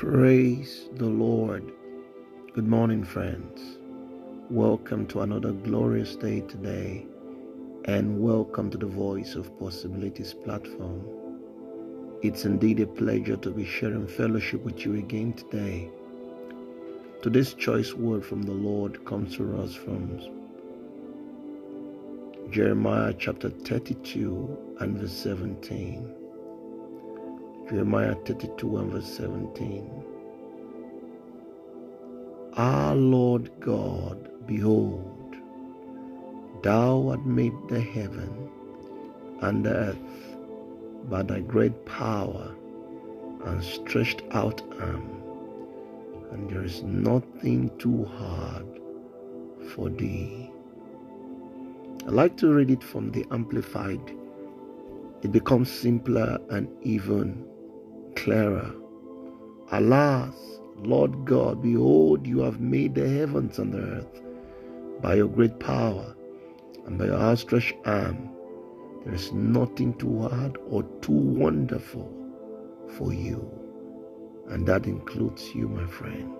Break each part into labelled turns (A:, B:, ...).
A: Praise the Lord. Good morning, friends. Welcome to another glorious day today, and welcome to the Voice of Possibilities platform. It's indeed a pleasure to be sharing fellowship with you again today. Today's choice word from the Lord comes to us from Jeremiah chapter 32 and verse 17. Jeremiah 32 and verse 17. Our Lord God, behold, thou art made the heaven and the earth by thy great power and stretched out arm, and there is nothing too hard for thee. I like to read it from the Amplified. It becomes simpler and even clearer. Alas, Lord God, behold, you have made the heavens and the earth by your great power and by your outstretched arm. There is nothing too hard or too wonderful for you. And that includes you, my friend.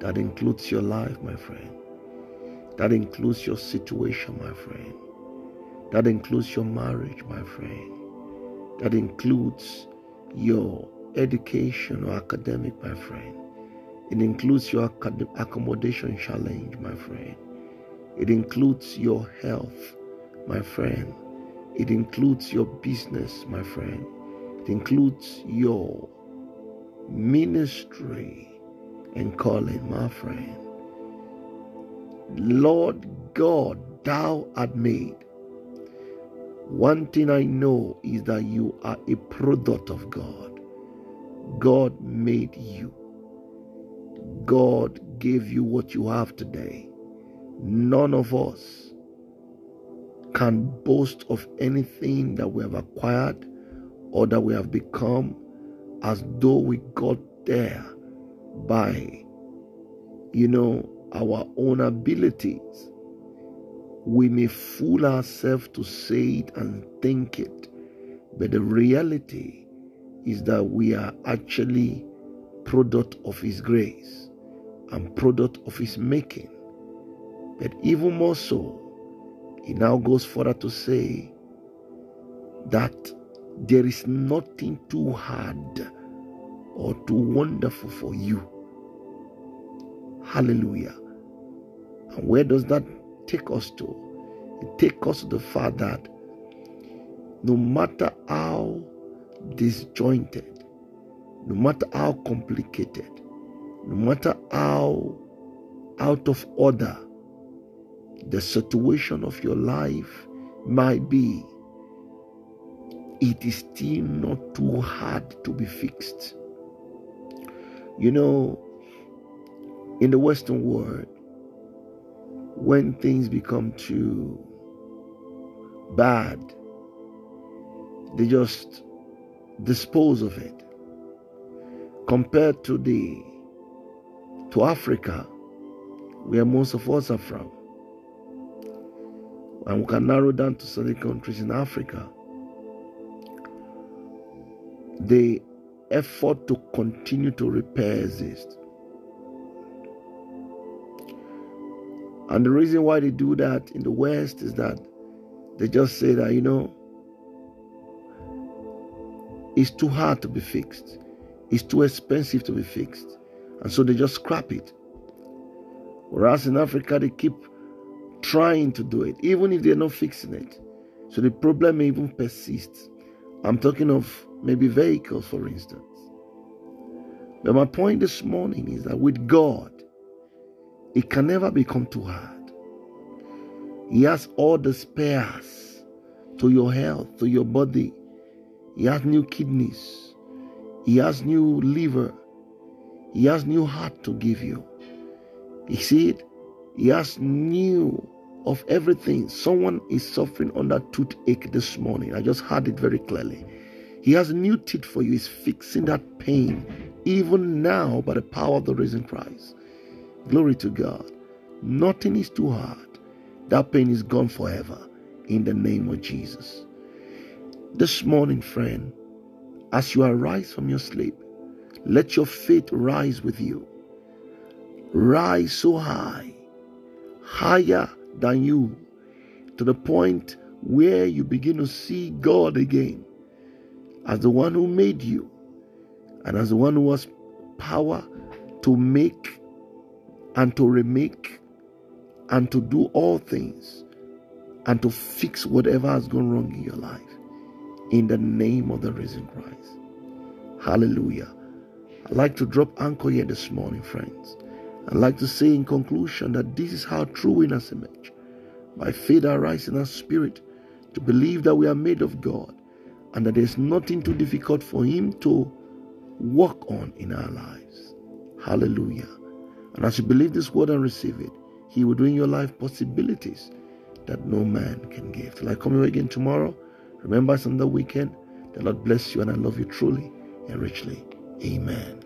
A: That includes your life, my friend. That includes your situation, my friend. That includes your marriage, my friend. That includes your education or academic, my friend. It includes your accommodation challenge, my friend. It includes your health, my friend. It includes your business, my friend. It includes your ministry and calling, my friend. Lord God, thou art made one thing I know is that you are a product of God. God made you. God gave you what you have today. None of us can boast of anything that we have acquired or that we have become as though we got there by, you know, our own abilities we may fool ourselves to say it and think it, but the reality is that we are actually product of His grace and product of His making. But even more so, He now goes further to say that there is nothing too hard or too wonderful for you. Hallelujah. And where does that take us to. It take us to the fact that no matter how disjointed, no matter how complicated, no matter how out of order the situation of your life might be, it is still not too hard to be fixed. You know, in the Western world, when things become too bad, they just dispose of it. Compared to the to Africa, where most of us are from. And we can narrow down to certain countries in Africa. The effort to continue to repair exists. And the reason why they do that in the West is that they just say that, you know, it's too hard to be fixed, it's too expensive to be fixed. And so they just scrap it. Whereas in Africa, they keep trying to do it, even if they're not fixing it. So the problem may even persist. I'm talking of maybe vehicles, for instance. But my point this morning is that with God, it can never become too hard. He has all the spares to your health, to your body. He has new kidneys. He has new liver. He has new heart to give you. You see it? He has new of everything. Someone is suffering under toothache this morning. I just heard it very clearly. He has new teeth for you. He's fixing that pain even now by the power of the risen Christ. Glory to God. Nothing is too hard. That pain is gone forever in the name of Jesus. This morning, friend, as you arise from your sleep, Let your faith rise with you. Rise so high, higher than you, to the point where you begin to see God again as the one who made you and as the one who has power to make and to remake and to do all things and to fix whatever has gone wrong in your life in the name of the risen Christ. Hallelujah. I'd like to drop anchor here this morning, friends. I'd like to say in conclusion that this is how true winners emerge. By faith arise in our spirit to believe that we are made of God and that there's nothing too difficult for Him to work on in our lives. Hallelujah. And as you believe this word and receive it, He will do in your life possibilities that no man can give. Till I come here again tomorrow, remember it's on the weekend. The Lord bless you and I love you truly and richly. Amen.